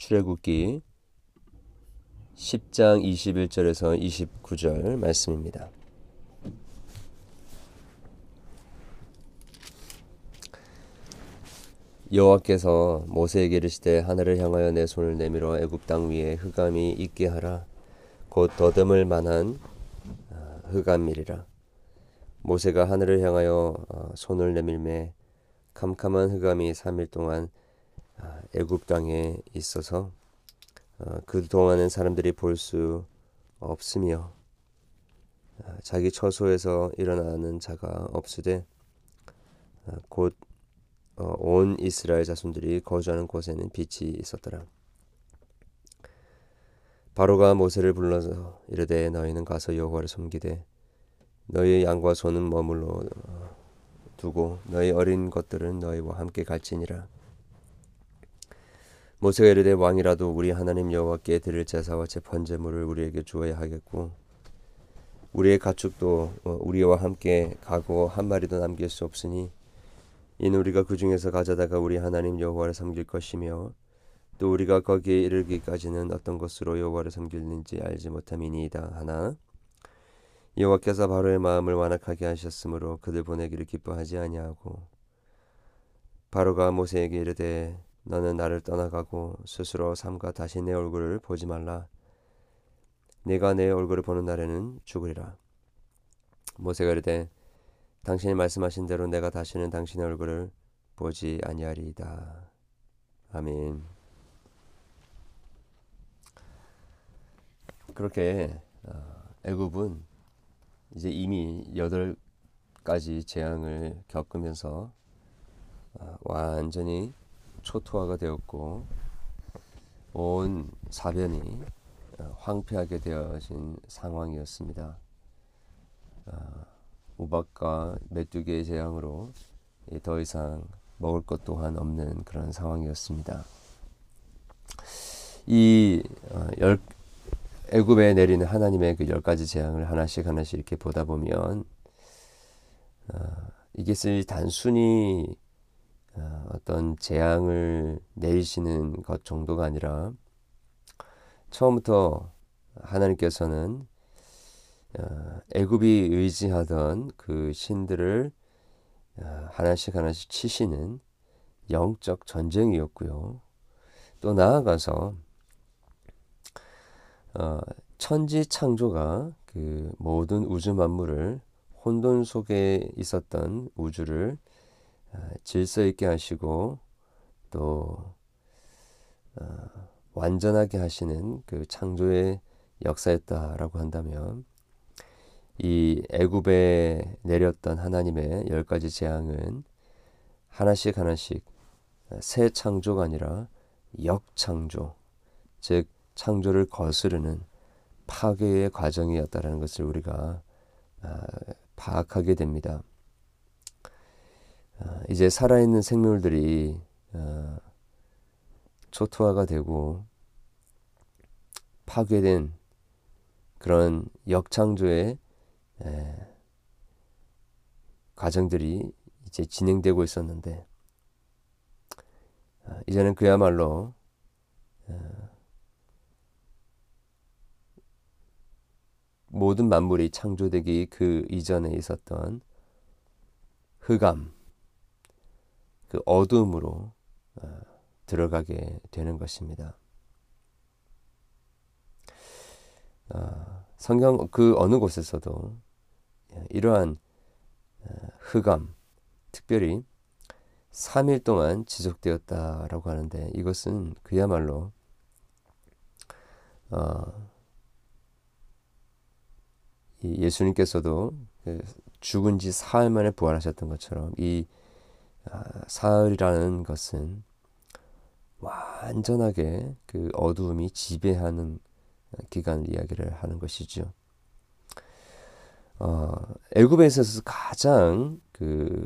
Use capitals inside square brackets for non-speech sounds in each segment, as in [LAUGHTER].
출애굽기 10장 21절에서 29절 말씀입니다. 여호와께서 모세에게 이르시되 하늘을 향하여 내 손을 내밀어 애굽 땅 위에 흑암이 있게 하라 곧 더듬을 만한 아, 흑암이리라 모세가 하늘을 향하여 어, 손을 내밀매 캄캄한 흑암이 3일 동안 아, 애굽 땅에 있어서 어, 그 동안은 사람들이 볼 수 없으며 아, 자기 처소에서 일어나는 자가 없으되 곧어 온 이스라엘 자손들이 거주하는 곳에는 빛이 있었더라. 바로가 모세를 불러서 이르되 너희는 가서 여호와를 섬기되 너희의 양과 소는 머물러 어, 두고 너희 어린 것들은 너희와 함께 갈지니라. 모세가 이르되 왕이라도 우리 하나님 여호와께 드릴 제사와 제 번제물을 우리에게 주어야 하겠고 우리의 가축도 어, 우리와 함께 가고 한 마리도 남길 수 없으니 이는 우리가 그 중에서 가져다가 우리 하나님 여호와를 섬길 것이며 또 우리가 거기에 이르기까지는 어떤 것으로 여호와를 섬길는지 알지 못함이니이다 하나. 여호와께서 바로의 마음을 완악하게 하셨으므로 그들 보내기를 기뻐하지 아니하고 바로가 모세에게 이르되 너는 나를 떠나가고 스스로 삼가 다시 내 얼굴을 보지 말라 내가 내 얼굴을 보는 날에는 죽으리라 모세가 이르되 당신이 말씀하신 대로 내가 다시는 당신의 얼굴을 보지 아니하리이다. 아멘. 그렇게 어, 애굽은 이제 이미 여덟 가지 재앙을 겪으면서 어, 완전히 초토화가 되었고 온 사변이 어, 황폐하게 되어진 상황이었습니다. 우박과 메뚜기의 재앙으로 더 이상 먹을 것 또한 없는 그런 상황이었습니다. 이 어, 열, 애굽에 내리는 하나님의 그 열 가지 재앙을 하나씩 하나씩 이렇게 보다 보면 어, 이게 단순히 어, 어떤 재앙을 내리시는 것 정도가 아니라 처음부터 하나님께서는 어, 애굽이 의지하던 그 신들을 어, 하나씩 하나씩 치시는 영적 전쟁이었고요. 또 나아가서 어, 천지 창조가 그 모든 우주 만물을 혼돈 속에 있었던 우주를 질서 있게 하시고 또 완전하게 하시는 그 창조의 역사였다라고 한다면 이 애굽에 내렸던 하나님의 열 가지 재앙은 하나씩 하나씩 새 창조가 아니라 역창조, 즉 창조를 거스르는 파괴의 과정이었다라는 것을 우리가 아, 파악하게 됩니다. 아, 이제 살아있는 생물들이 아, 초토화가 되고 파괴된 그런 역창조의 예, 과정들이 이제 진행되고 있었는데 아, 이제는 그야말로 어, 모든 만물이 창조되기 그 이전에 있었던 흑암, 그 어둠으로 어, 들어가게 되는 것입니다. 어, 성경 그 어느 곳에서도 이러한 어, 흑암, 특별히 3일 동안 지속되었다라고 하는데 이것은 그야말로 어, 예수님께서도 그 죽은 지 사흘 만에 부활하셨던 것처럼 이 아, 사흘이라는 것은 완전하게 그 어두움이 지배하는 기간을 이야기를 하는 것이죠. 어, 애굽에 있어서 가장 그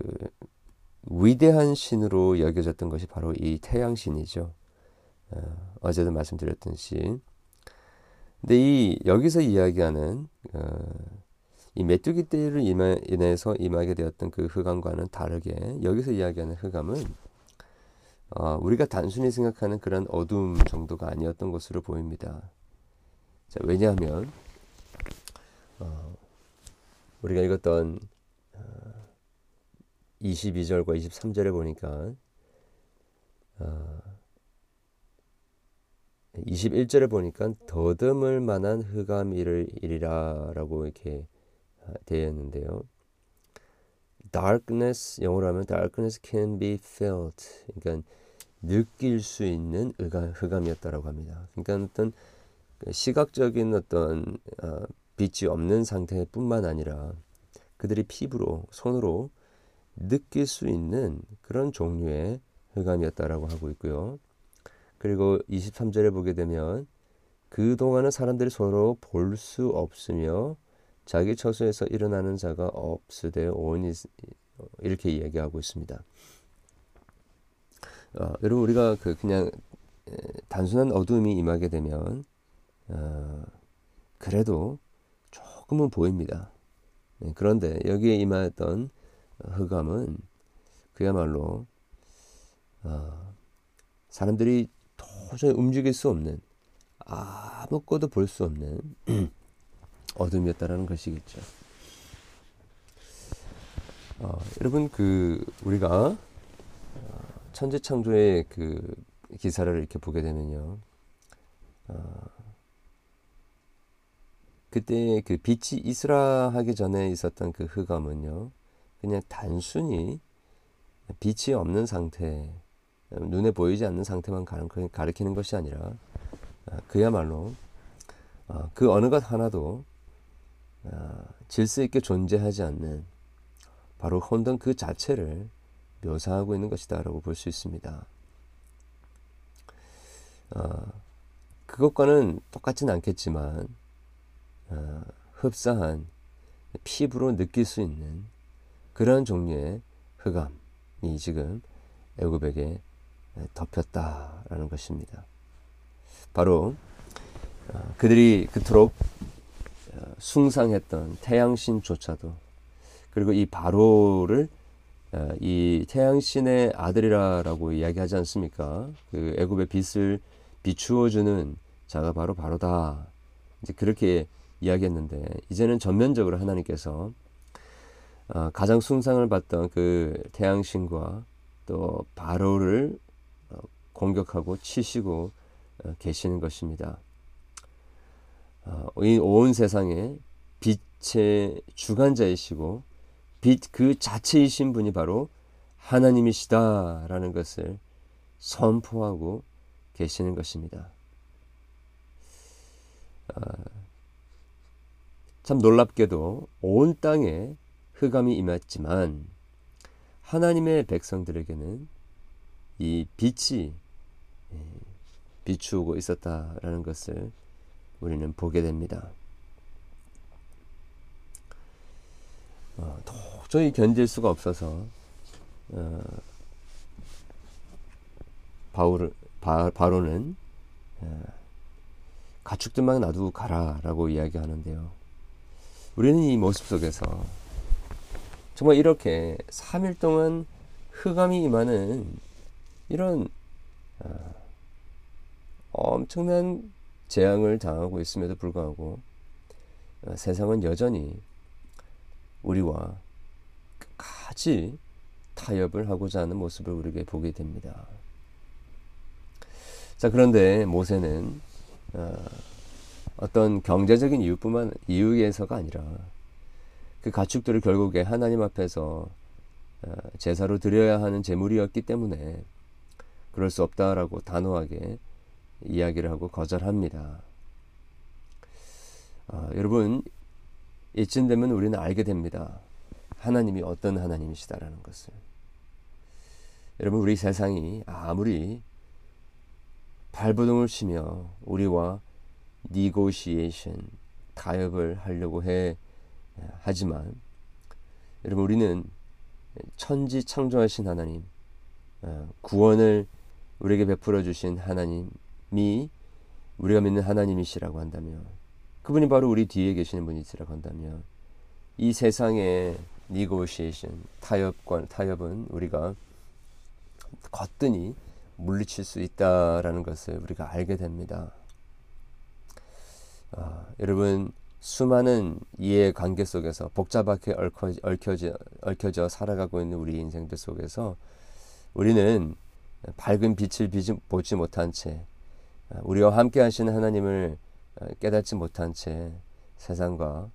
위대한 신으로 여겨졌던 것이 바로 이 태양 신이죠. 어, 어제도 말씀드렸던 신. 근데 이 여기서 이야기하는 어, 이 메뚜기 떼를 인해서 임하게 되었던 그 흑암과는 다르게 여기서 이야기하는 흑암은 어, 우리가 단순히 생각하는 그런 어둠 정도가 아니었던 것으로 보입니다. 자, 왜냐하면 어, 우리가 읽었던 어, 22절과 23절에 보니까 어, 21절에 보니까 더듬을 만한 흑암이리라라고 이렇게 아, 되어 있는데요. darkness 영어로 하면 darkness can be felt. 그러니까 느낄 수 있는 흑암, 흑암이었다라고 합니다. 그러니까 어떤 그 시각적인 어떤 어, 빛이 없는 상태뿐만 아니라 그들이 피부로 손으로 느낄 수 있는 그런 종류의 흑암이었다라고 하고 있고요. 그리고 23절에 보게 되면 그동안은 사람들이 서로 볼 수 없으며 자기 처소에서 일어나는 자가 없으되 온이 이렇게 이야기하고 있습니다. 어, 여러분 우리가 그 그냥 단순한 어둠이 임하게 되면 어, 그래도 조금은 보입니다. 네, 그런데 여기에 임하였던 흑암은 그야말로 어, 사람들이 도저히 움직일 수 없는 아무것도 볼 수 없는 [CLEARS THROAT] 어둠이었다라는 것이겠죠. 어, 여러분 그 우리가 어, 천재 창조의 그 기사를 이렇게 보게 되면요. 어, 그때 그 빛이 이스라 하기 전에 있었던 그 흑암은요. 그냥 단순히 빛이 없는 상태, 눈에 보이지 않는 상태만 가리키는 것이 아니라 어, 그야말로 어, 그 어느 것 하나도 어, 질서 있게 존재하지 않는 바로 혼돈 그 자체를 묘사하고 있는 것이다라고 볼 수 있습니다. 어, 그것과는 똑같진 않겠지만 어, 흡사한 피부로 느낄 수 있는 그런 종류의 흑암이 지금 애굽에게 덮였다라는 것입니다. 바로 어, 그들이 그토록 숭상했던 태양신조차도 그리고 이 바로를 어, 이 태양신의 아들이라고 이야기하지 않습니까? 그 애굽의 빛을 비추어 주는 자가 바로 바로다. 이제 그렇게 이야기했는데 이제는 전면적으로 하나님께서 어, 가장 숭상을 받던 그 태양신과 또 바로를 어, 공격하고 치시고 계시는 것입니다. 어, 온 세상에 빛의 주관자이시고 빛 그 자체이신 분이 바로 하나님이시다라는 것을 선포하고 계시는 것입니다. 어, 참 놀랍게도 온 땅에 흑암이 임했지만 하나님의 백성들에게는 이 빛이 예, 비추고 있었다라는 것을 우리는 보게 됩니다. 어, 도저히 견딜 수가 없어서 어, 바울 바, 바로는 어, 가축들만 놔두고 가라라고 이야기하는데요. 우리는 이 모습 속에서 정말 이렇게 3일 동안 흑암이 임하는 이런 어, 엄청난 재앙을 당하고 있음에도 불구하고 어, 세상은 여전히 우리와 끝까지 타협을 하고자 하는 모습을 우리에게 보게 됩니다. 자 그런데 모세는 어, 어떤 경제적인 이유뿐만 이유에서가 아니라 그 가축들을 결국에 하나님 앞에서 어, 제사로 드려야 하는 제물이었기 때문에 그럴 수 없다라고 단호하게 이야기를 하고 거절합니다. 아, 여러분 이쯤 되면 우리는 알게 됩니다. 하나님이 어떤 하나님이시다라는 것을. 여러분 우리 세상이 아무리 발버둥을 치며 우리와 니고시에이션 타협을 하려고 해 하지만 여러분 우리는 천지 창조하신 하나님 어, 구원을 우리에게 베풀어 주신 하나님 미 우리가 믿는 하나님이시라고 한다면 그분이 바로 우리 뒤에 계시는 분이시라고 한다면 이 세상의 니고시에이션 타협과 타협은 우리가 거뜬히 물리칠 수 있다라는 것을 우리가 알게 됩니다. 아, 여러분 수많은 이해 관계 속에서 복잡하게 얽혀, 얽혀져, 얽혀져 살아가고 있는 우리 인생들 속에서 우리는 밝은 빛을 보지 못한 채 아, 우리와 함께 하시는 하나님을 아, 깨닫지 못한 채 세상과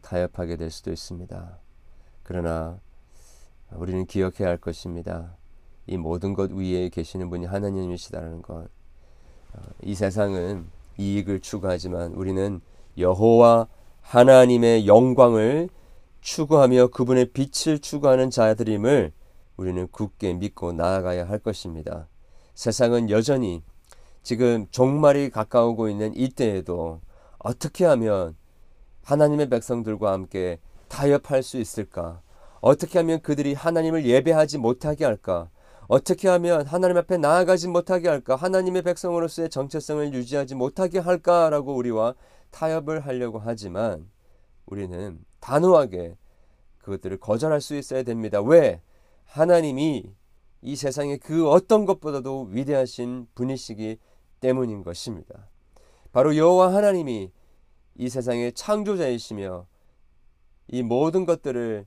타협하게 될 수도 있습니다. 그러나 우리는 기억해야 할 것입니다. 이 모든 것 위에 계시는 분이 하나님이시다는 것. 어, 이 세상은 이익을 추구하지만 우리는 여호와 하나님의 영광을 추구하며 그분의 빛을 추구하는 자들임을 우리는 굳게 믿고 나아가야 할 것입니다. 세상은 여전히 지금 종말이 가까우고 있는 이때에도 어떻게 하면 하나님의 백성들과 함께 타협할 수 있을까? 어떻게 하면 그들이 하나님을 예배하지 못하게 할까? 어떻게 하면 하나님 앞에 나아가지 못하게 할까? 하나님의 백성으로서의 정체성을 유지하지 못하게 할까라고 우리와 타협을 하려고 하지만 우리는 단호하게 그것들을 거절할 수 있어야 됩니다. 왜? 하나님이 이 세상의 그 어떤 것보다도 위대하신 분이시기 때문인 것입니다. 바로 여호와 하나님이 이 세상의 창조자이시며 이 모든 것들을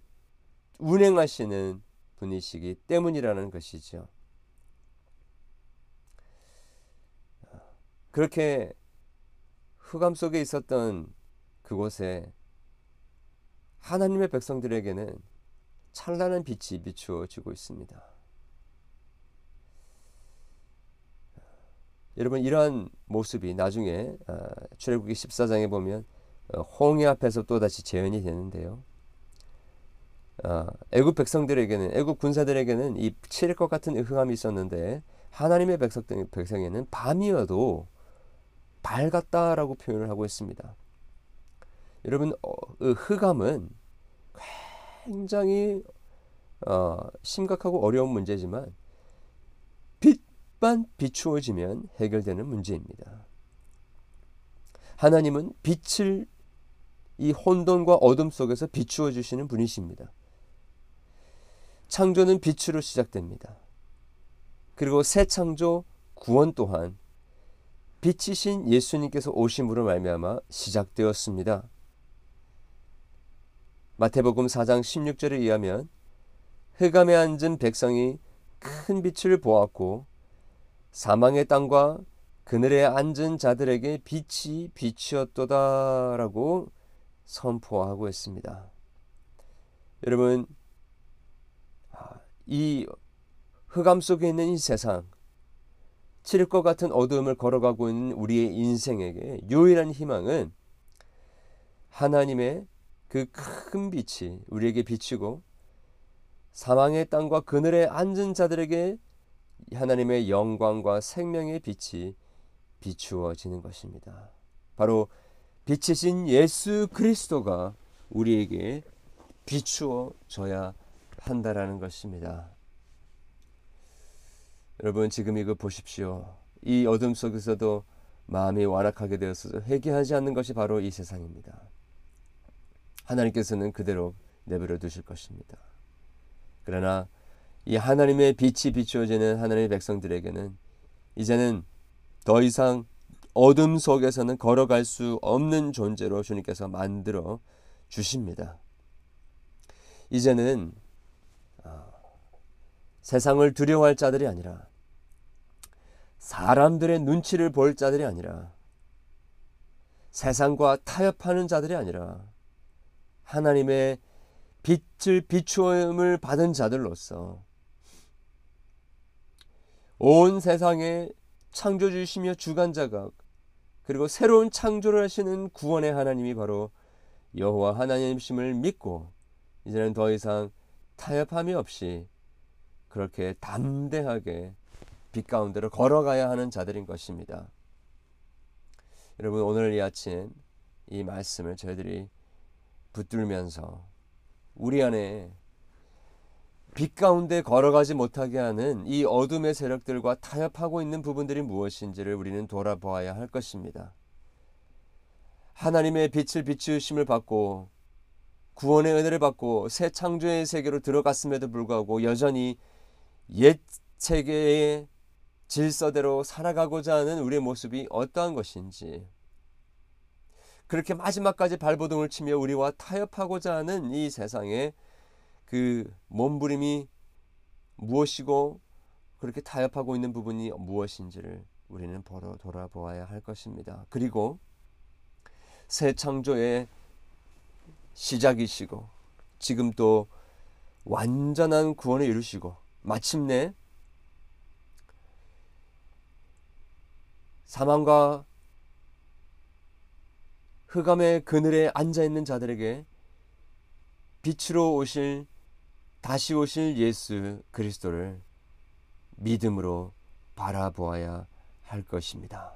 운행하시는 분이시기 때문이라는 것이죠. 그렇게 흑암 속에 있었던 그곳에 하나님의 백성들에게는 찬란한 빛이 비추어지고 있습니다. 여러분 이러한 모습이 나중에 아, 출애굽기 14장에 보면 어, 홍해 앞에서 또다시 재현이 되는데요. 어, 애굽 백성들에게는 애굽 군사들에게는 이 칠일 것 같은 흑암이 있었는데 하나님의 백성 백성에는 밤이어도 밝았다라고 표현을 하고 있습니다. 여러분 어, 흑암은 굉장히 어, 심각하고 어려운 문제지만 빛만 비추어지면 해결되는 문제입니다. 하나님은 빛을 이 혼돈과 어둠 속에서 비추어 주시는 분이십니다. 창조는 빛으로 시작됩니다. 그리고 새 창조 구원 또한 빛이신 예수님께서 오심으로 말미암아 시작되었습니다. 마태복음 4장 16절에 의하면 흑암에 앉은 백성이 큰 빛을 보았고 사망의 땅과 그늘에 앉은 자들에게 빛이 빛이었도다라고 선포하고 있습니다. 여러분 이 흑암 속에 있는 이 세상, 칠 것 같은 어두움을 걸어가고 있는 우리의 인생에게 유일한 희망은 하나님의 그 큰 빛이 우리에게 비치고 사망의 땅과 그늘에 앉은 자들에게 하나님의 영광과 생명의 빛이 비추어지는 것입니다. 바로 빛이신 예수 그리스도가 우리에게 비추어져야 한다라는 것입니다. 여러분 지금 이거 보십시오. 이 어둠 속에서도 마음이 완악하게 되어서 회개하지 않는 것이 바로 이 세상입니다. 하나님께서는 그대로 내버려 두실 것입니다. 그러나 이 하나님의 빛이 비추어지는 하나님의 백성들에게는 이제는 더 이상 어둠 속에서는 걸어갈 수 없는 존재로 주님께서 만들어 주십니다. 이제는 세상을 두려워할 자들이 아니라 사람들의 눈치를 볼 자들이 아니라 세상과 타협하는 자들이 아니라 하나님의 빛을 비추음을 받은 자들로서 온 세상에 창조주시며 주관자가 그리고 새로운 창조를 하시는 구원의 하나님이 바로 여호와 하나님이심을 믿고 이제는 더 이상 타협함이 없이 그렇게 담대하게 빛 가운데로 걸어가야 하는 자들인 것입니다. 여러분 오늘 이 아침 이 말씀을 저희들이 붙들면서 우리 안에 빛 가운데 걸어가지 못하게 하는 이 어둠의 세력들과 타협하고 있는 부분들이 무엇인지를 우리는 돌아보아야 할 것입니다. 하나님의 빛을 비추심을 받고 구원의 은혜를 받고 새 창조의 세계로 들어갔음에도 불구하고 여전히 옛 세계의 질서대로 살아가고자 하는 우리의 모습이 어떠한 것인지 그렇게 마지막까지 발버둥을 치며 우리와 타협하고자 하는 이 세상의 그 몸부림이 무엇이고 그렇게 타협하고 있는 부분이 무엇인지를 우리는 보러 돌아보아야 할 것입니다. 그리고 새 창조의 시작이시고 지금 또 완전한 구원을 이루시고 마침내 사망과 흑암의 그늘에 앉아 있는 자들에게 빛으로 오실 다시 오실 예수 그리스도를 믿음으로 바라보아야 할 것입니다.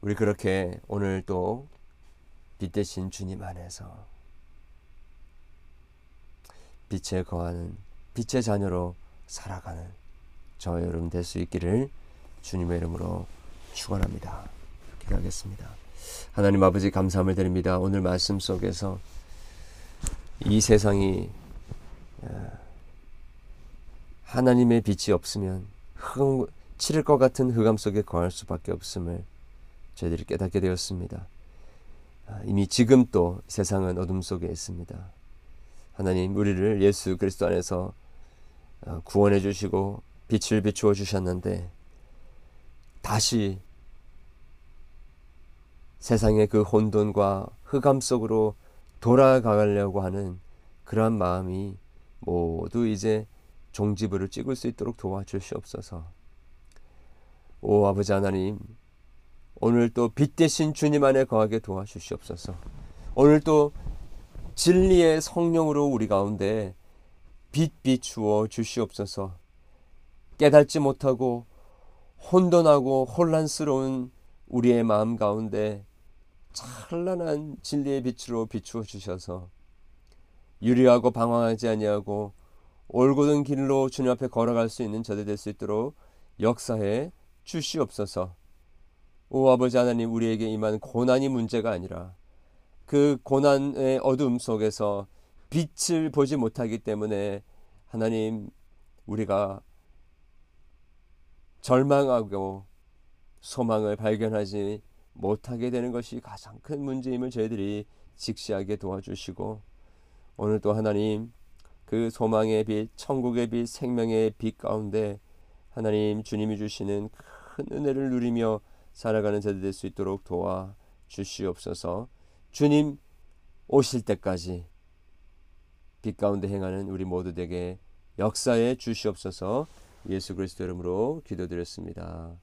우리 그렇게 오늘 또 빛 대신 주님 안에서 빛에 거하는 빛의 자녀로 살아가는 저 여러분 될 수 있기를 주님의 이름으로 축원합니다. 기도하겠습니다. 하나님 아버지 감사함을 드립니다. 오늘 말씀 속에서 이 세상이 어, 하나님의 빛이 없으면 흑, 치를 것 같은 흑암 속에 거할 수밖에 없음을 저희들이 깨닫게 되었습니다. 아, 이미 지금 또 세상은 어둠 속에 있습니다. 하나님 우리를 예수 그리스도 안에서 어, 구원해 주시고 빛을 비추어 주셨는데 다시 세상의 그 혼돈과 흑암 속으로 돌아가려고 하는 그러한 마음이 모두 이제 종지부를 찍을 수 있도록 도와주시옵소서. 오 아버지 하나님, 오늘 또 빛 대신 주님 안에 거하게 도와주시옵소서. 오늘 또 진리의 성령으로 우리 가운데 빛 비추어 주시옵소서. 깨닫지 못하고 혼돈하고 혼란스러운 우리의 마음 가운데 찬란한 진리의 빛으로 비추어 주셔서 유리하고 방황하지 아니하고 올곧은 길로 주님 앞에 걸어갈 수 있는 저들 될 수 있도록 역사해 주시옵소서. 오 아버지 하나님 우리에게 임한 고난이 문제가 아니라 그 고난의 어둠 속에서 빛을 보지 못하기 때문에 하나님 우리가 절망하고 소망을 발견하지 못하게 되는 것이 가장 큰 문제임을 저희들이 직시하게 도와주시고 오늘 또 하나님 그 소망의 빛, 천국의 빛, 생명의 빛 가운데 하나님 주님이 주시는 큰 은혜를 누리며 살아가는 자들 될 수 있도록 도와 주시옵소서. 주님 오실 때까지 빛 가운데 행하는 우리 모두에게 역사에 주시옵소서. 예수 그리스도 이름으로 기도드렸습니다.